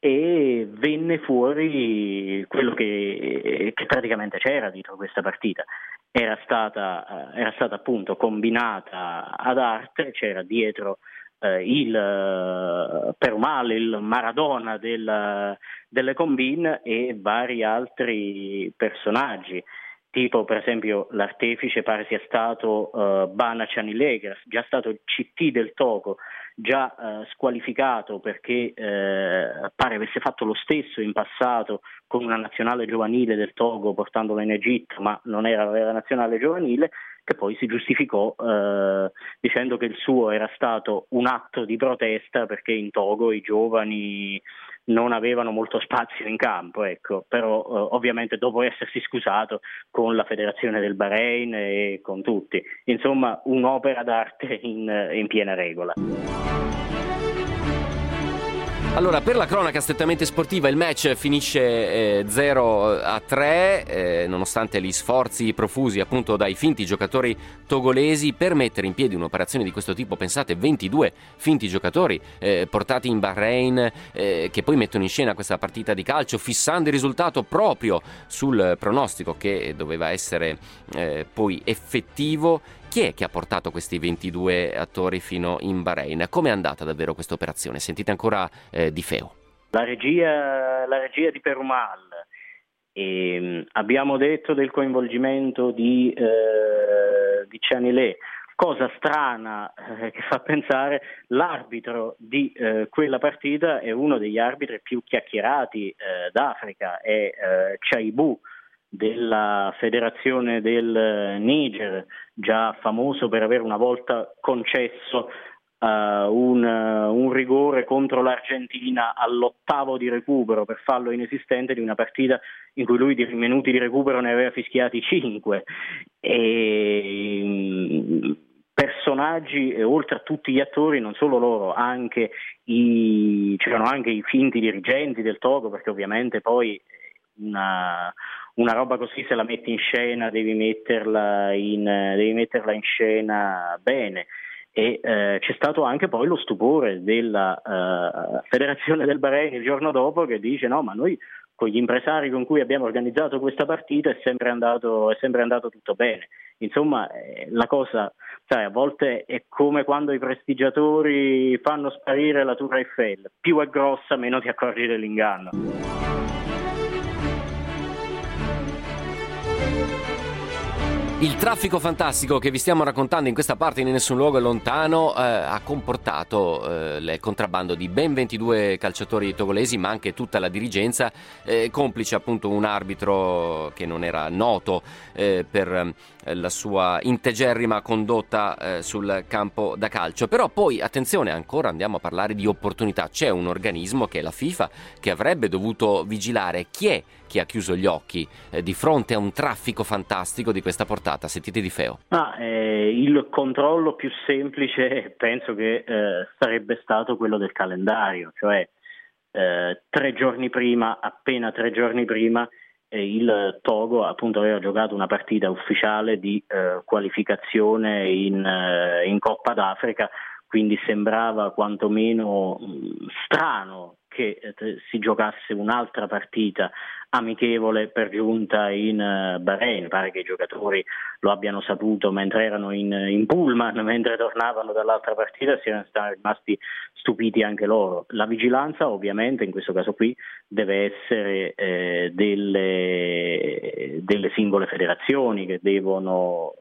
e venne fuori quello che, che, praticamente c'era dietro questa partita. Era stata, eh, era stata appunto combinata ad arte, c'era dietro eh, il eh, Perumale, il Maradona del, delle combine e vari altri personaggi tipo per esempio l'artefice pare sia stato uh, Bana Cianilegras, già stato il CT del Togo, già uh, squalificato perché uh, pare avesse fatto lo stesso in passato con una nazionale giovanile del Togo portandolo in Egitto, ma non era la vera nazionale giovanile, che poi si giustificò eh, dicendo che il suo era stato un atto di protesta perché in Togo i giovani non avevano molto spazio in campo, ecco. però eh, ovviamente dopo essersi scusato con la federazione del Bahrain e con tutti, insomma un'opera d'arte in, in piena regola. Allora, per la cronaca strettamente sportiva, il match finisce eh, 0 a 3, eh, nonostante gli sforzi profusi appunto dai finti giocatori togolesi per mettere in piedi un'operazione di questo tipo. Pensate, 22 finti giocatori eh, portati in Bahrain eh, che poi mettono in scena questa partita di calcio, fissando il risultato proprio sul pronostico che doveva essere eh, poi effettivo chi è che ha portato questi 22 attori fino in Bahrain? Come è andata davvero questa operazione? Sentite ancora eh, di Feo. La regia, la regia di Perumal. E, ehm, abbiamo detto del coinvolgimento di, eh, di Cianilè. Cosa strana eh, che fa pensare l'arbitro di eh, quella partita è uno degli arbitri più chiacchierati eh, d'Africa, è eh, Chaibu della federazione del Niger, già famoso per aver una volta concesso uh, un, uh, un, rigore contro l'Argentina all'ottavo di recupero per fallo inesistente di una partita in cui lui di minuti di recupero ne aveva fischiati cinque. E, um, personaggi e oltre a tutti gli attori, non solo loro, anche i, c'erano anche i finti dirigenti del Togo, perché ovviamente poi una, una roba così se la metti in scena devi metterla in, devi metterla in scena bene. E eh, c'è stato anche poi lo stupore della eh, federazione del Bahrain il giorno dopo che dice no ma noi con gli impresari con cui abbiamo organizzato questa partita è sempre andato, è sempre andato tutto bene. Insomma eh, la cosa sai, a volte è come quando i prestigiatori fanno sparire la Tour Eiffel più è grossa meno ti accorgi dell'inganno Il traffico fantastico che vi stiamo raccontando in questa parte in nessun luogo è lontano eh, ha comportato eh, il contrabbando di ben 22 calciatori togolesi ma anche tutta la dirigenza, eh, complice appunto un arbitro che non era noto eh, per eh, la sua integerrima condotta eh, sul campo da calcio. Però poi, attenzione, ancora andiamo a parlare di opportunità. C'è un organismo che è la FIFA che avrebbe dovuto vigilare chi è che ha chiuso gli occhi eh, di fronte a un traffico fantastico di questa portata. Sentite di Feo. Ah, eh, il controllo più semplice penso che eh, sarebbe stato quello del calendario, cioè eh, tre giorni prima, appena tre giorni prima, il Togo appunto aveva giocato una partita ufficiale di eh, qualificazione in, eh, in, Coppa d'Africa, quindi sembrava quantomeno mm, strano che eh, si giocasse un'altra partita amichevole per giunta in eh, Bahrain. Pare che i giocatori lo abbiano saputo mentre erano in, in pullman, mentre tornavano dall'altra partita, siano stati rimasti stupiti anche loro. La vigilanza ovviamente in questo caso qui deve essere eh, delle, delle singole federazioni che devono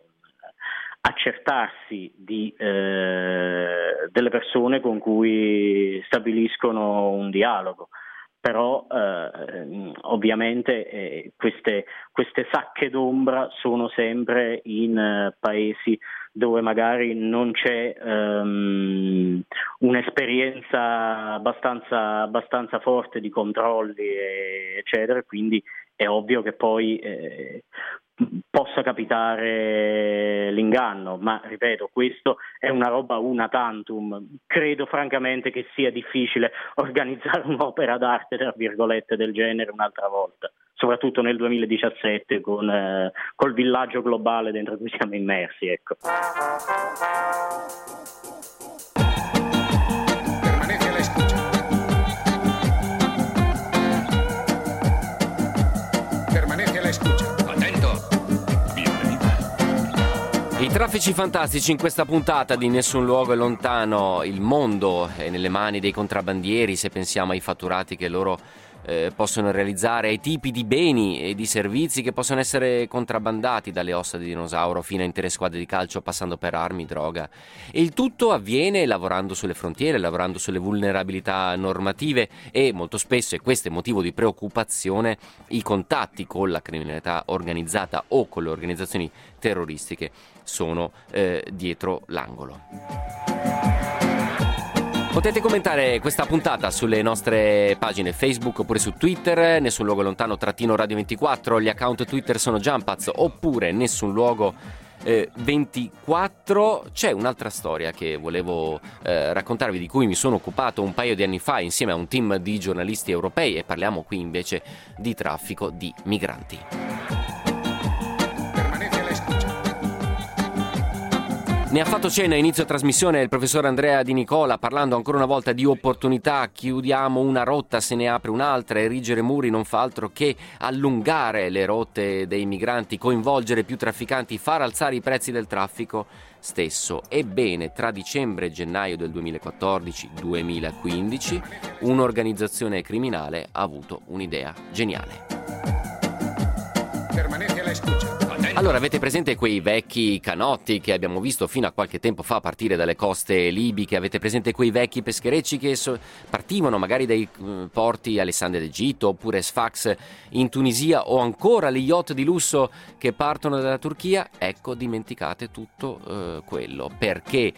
accertarsi di, eh, delle persone con cui stabiliscono un dialogo. Però eh, ovviamente eh, queste, queste, sacche d'ombra sono sempre in eh, paesi dove magari non c'è um, un'esperienza abbastanza, abbastanza, forte di controlli eccetera, quindi è ovvio che poi eh, possa capitare l'inganno, ma ripeto, questo è una roba una tantum. Credo francamente che sia difficile organizzare un'opera d'arte, tra virgolette, del genere un'altra volta, soprattutto nel 2017 con eh, col villaggio globale dentro cui siamo immersi. Ecco. Traffici fantastici in questa puntata di Nessun luogo è lontano, il mondo è nelle mani dei contrabbandieri se pensiamo ai fatturati che loro eh, possono realizzare, ai tipi di beni e di servizi che possono essere contrabbandati dalle ossa di dinosauro fino a intere squadre di calcio passando per armi, droga. E il tutto avviene lavorando sulle frontiere, lavorando sulle vulnerabilità normative e molto spesso, e questo è motivo di preoccupazione, i contatti con la criminalità organizzata o con le organizzazioni terroristiche sono eh, dietro l'angolo. Potete commentare questa puntata sulle nostre pagine Facebook oppure su Twitter, nessun luogo lontano trattino radio 24, gli account Twitter sono Jumpaz oppure nessun luogo eh, 24 c'è un'altra storia che volevo eh, raccontarvi di cui mi sono occupato un paio di anni fa insieme a un team di giornalisti europei e parliamo qui invece di traffico di migranti. Ne ha fatto cena a inizio trasmissione il professor Andrea Di Nicola parlando ancora una volta di opportunità, chiudiamo una rotta, se ne apre un'altra, erigere muri non fa altro che allungare le rotte dei migranti, coinvolgere più trafficanti, far alzare i prezzi del traffico stesso. Ebbene, tra dicembre e gennaio del 2014-2015 un'organizzazione criminale ha avuto un'idea geniale. Permanete alla escucha. Allora, avete presente quei vecchi canotti che abbiamo visto fino a qualche tempo fa partire dalle coste libiche? Avete presente quei vecchi pescherecci che so- partivano magari dai uh, porti Alessandria d'Egitto oppure Sfax in Tunisia o ancora gli yacht di lusso che partono dalla Turchia? Ecco, dimenticate tutto uh, quello perché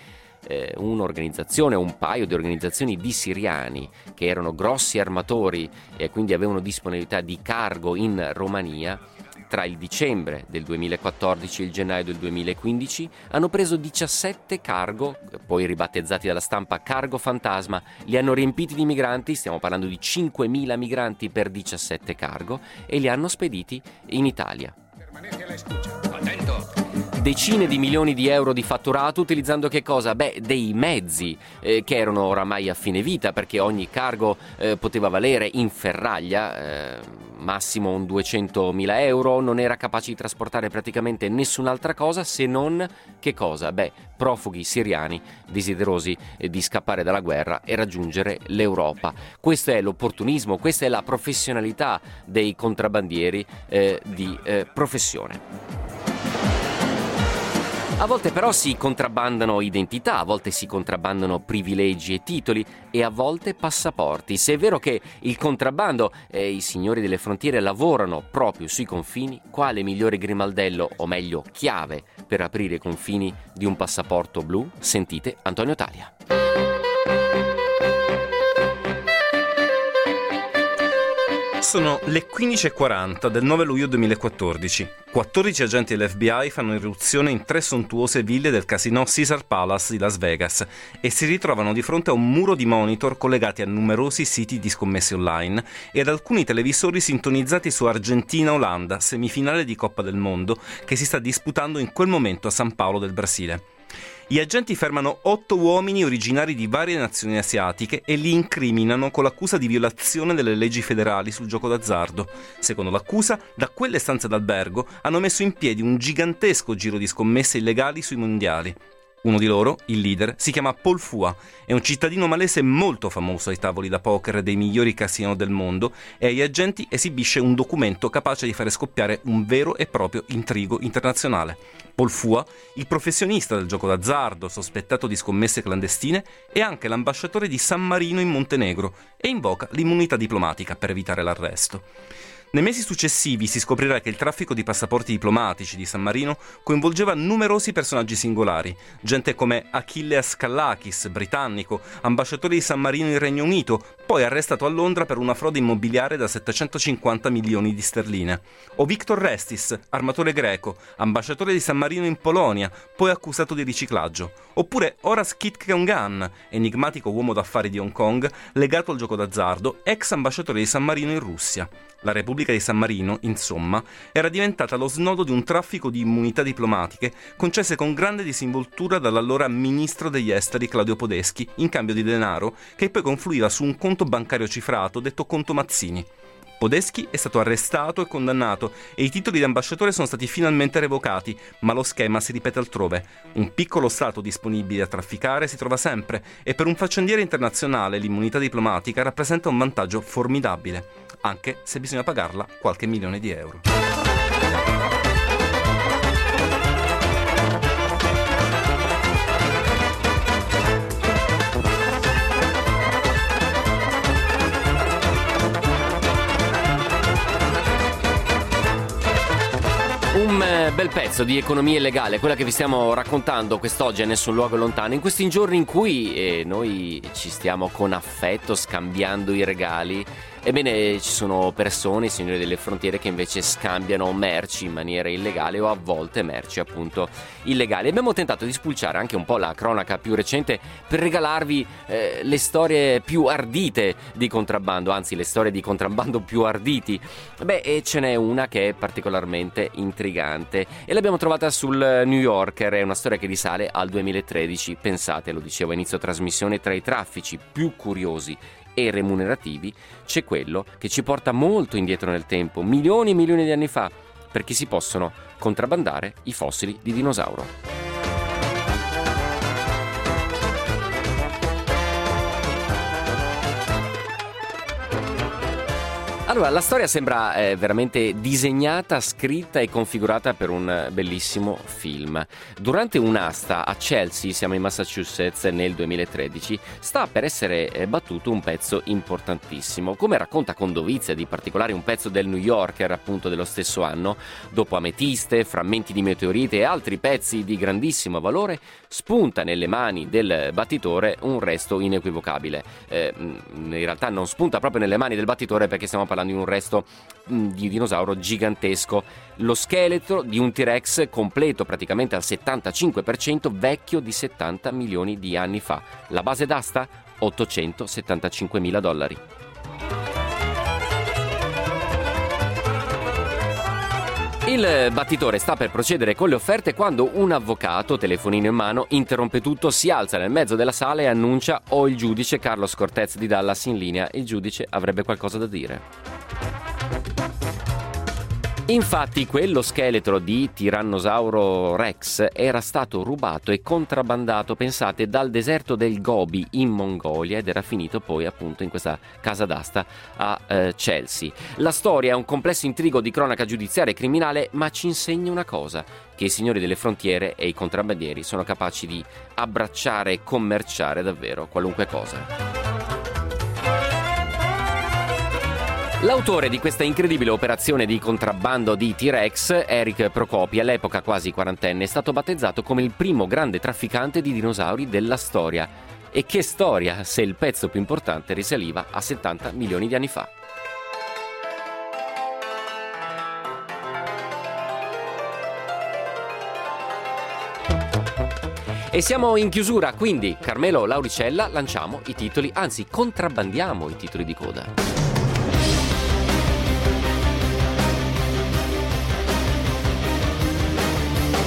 eh, un'organizzazione, un paio di organizzazioni di siriani che erano grossi armatori e quindi avevano disponibilità di cargo in Romania tra il dicembre del 2014 e il gennaio del 2015 hanno preso 17 cargo, poi ribattezzati dalla stampa cargo fantasma, li hanno riempiti di migranti, stiamo parlando di 5.000 migranti per 17 cargo, e li hanno spediti in Italia. Permanete alla decine di milioni di euro di fatturato utilizzando che cosa? Beh, dei mezzi eh, che erano oramai a fine vita perché ogni cargo eh, poteva valere in ferraglia eh, massimo un 200.000 euro, non era capace di trasportare praticamente nessun'altra cosa se non che cosa? Beh, profughi siriani desiderosi eh, di scappare dalla guerra e raggiungere l'Europa. Questo è l'opportunismo, questa è la professionalità dei contrabbandieri eh, di eh, professione. A volte però si contrabbandano identità, a volte si contrabbandano privilegi e titoli e a volte passaporti. Se è vero che il contrabbando e i signori delle frontiere lavorano proprio sui confini, quale migliore grimaldello, o meglio chiave, per aprire i confini di un passaporto blu? Sentite Antonio Talia. Sono le 15.40 del 9 luglio 2014. 14 agenti dell'FBI fanno irruzione in tre sontuose ville del casino Caesar Palace di Las Vegas e si ritrovano di fronte a un muro di monitor collegati a numerosi siti di scommesse online e ad alcuni televisori sintonizzati su Argentina-Olanda, semifinale di Coppa del Mondo, che si sta disputando in quel momento a San Paolo del Brasile. Gli agenti fermano otto uomini originari di varie nazioni asiatiche e li incriminano con l'accusa di violazione delle leggi federali sul gioco d'azzardo. Secondo l'accusa, da quelle stanze d'albergo hanno messo in piedi un gigantesco giro di scommesse illegali sui mondiali. Uno di loro, il leader, si chiama Paul Fua, è un cittadino malese molto famoso ai tavoli da poker dei migliori casino del mondo e agli agenti esibisce un documento capace di fare scoppiare un vero e proprio intrigo internazionale. Paul Fua, il professionista del gioco d'azzardo, sospettato di scommesse clandestine, è anche l'ambasciatore di San Marino in Montenegro e invoca l'immunità diplomatica per evitare l'arresto. Nei mesi successivi si scoprirà che il traffico di passaporti diplomatici di San Marino coinvolgeva numerosi personaggi singolari, gente come Achille Skallakis, britannico, ambasciatore di San Marino in Regno Unito, poi arrestato a Londra per una frode immobiliare da 750 milioni di sterline, o Victor Restis, armatore greco, ambasciatore di San Marino in Polonia, poi accusato di riciclaggio, oppure Horace Kitkeongan, enigmatico uomo d'affari di Hong Kong, legato al gioco d'azzardo, ex ambasciatore di San Marino in Russia. La Repubblica di San Marino, insomma, era diventata lo snodo di un traffico di immunità diplomatiche concesse con grande disinvoltura dall'allora ministro degli esteri Claudio Podeschi in cambio di denaro che poi confluiva su un conto bancario cifrato detto conto Mazzini. Podeschi è stato arrestato e condannato e i titoli di ambasciatore sono stati finalmente revocati, ma lo schema si ripete altrove. Un piccolo Stato disponibile a trafficare si trova sempre e per un faccendiere internazionale l'immunità diplomatica rappresenta un vantaggio formidabile anche se bisogna pagarla qualche milione di euro. Un eh, bel pezzo di economia illegale, quella che vi stiamo raccontando quest'oggi a Nessun Luogo Lontano, in questi giorni in cui eh, noi ci stiamo con affetto scambiando i regali Ebbene, ci sono persone, signori delle frontiere, che invece scambiano merci in maniera illegale o a volte merci appunto illegali. Abbiamo tentato di spulciare anche un po' la cronaca più recente per regalarvi eh, le storie più ardite di contrabbando, anzi le storie di contrabbando più arditi. Beh, e ce n'è una che è particolarmente intrigante e l'abbiamo trovata sul New Yorker, è una storia che risale al 2013. Pensate, lo dicevo a inizio trasmissione, tra i traffici più curiosi e remunerativi, c'è quello che ci porta molto indietro nel tempo, milioni e milioni di anni fa, perché si possono contrabbandare i fossili di dinosauro. Allora, la storia sembra eh, veramente disegnata, scritta e configurata per un bellissimo film. Durante un'asta a Chelsea, siamo in Massachusetts nel 2013, sta per essere eh, battuto un pezzo importantissimo. Come racconta con dovizia di particolare un pezzo del New Yorker appunto dello stesso anno, dopo ametiste, frammenti di meteorite e altri pezzi di grandissimo valore, spunta nelle mani del battitore un resto inequivocabile. Eh, in realtà non spunta proprio nelle mani del battitore perché stiamo parlando parlando di un resto mm, di dinosauro gigantesco. Lo scheletro di un T-Rex completo praticamente al 75% vecchio di 70 milioni di anni fa. La base d'asta? 875 mila dollari. Il battitore sta per procedere con le offerte quando un avvocato, telefonino in mano, interrompe tutto, si alza nel mezzo della sala e annuncia ho il giudice Carlos Cortez di Dallas in linea. Il giudice avrebbe qualcosa da dire. Infatti quello scheletro di Tirannosauro Rex era stato rubato e contrabbandato, pensate, dal deserto del Gobi in Mongolia ed era finito poi appunto in questa casa d'asta a eh, Chelsea. La storia è un complesso intrigo di cronaca giudiziaria e criminale, ma ci insegna una cosa, che i signori delle frontiere e i contrabbandieri sono capaci di abbracciare e commerciare davvero qualunque cosa. L'autore di questa incredibile operazione di contrabbando di T-Rex, Eric Procopi, all'epoca quasi quarantenne, è stato battezzato come il primo grande trafficante di dinosauri della storia. E che storia, se il pezzo più importante risaliva a 70 milioni di anni fa. E siamo in chiusura, quindi Carmelo Lauricella lanciamo i titoli, anzi contrabbandiamo i titoli di coda.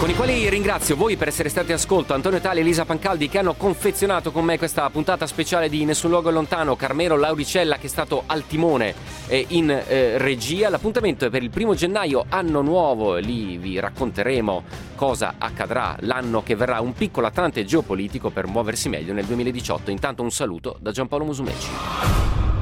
Con i quali ringrazio voi per essere stati ascolto, Antonio Tali e Elisa Pancaldi che hanno confezionato con me questa puntata speciale di Nessun Luogo Lontano, Carmelo Lauricella che è stato al timone eh, in eh, regia. L'appuntamento è per il primo gennaio, anno nuovo, lì vi racconteremo cosa accadrà l'anno che verrà, un piccolo atlante geopolitico per muoversi meglio nel 2018. Intanto un saluto da Giampaolo Musumeci.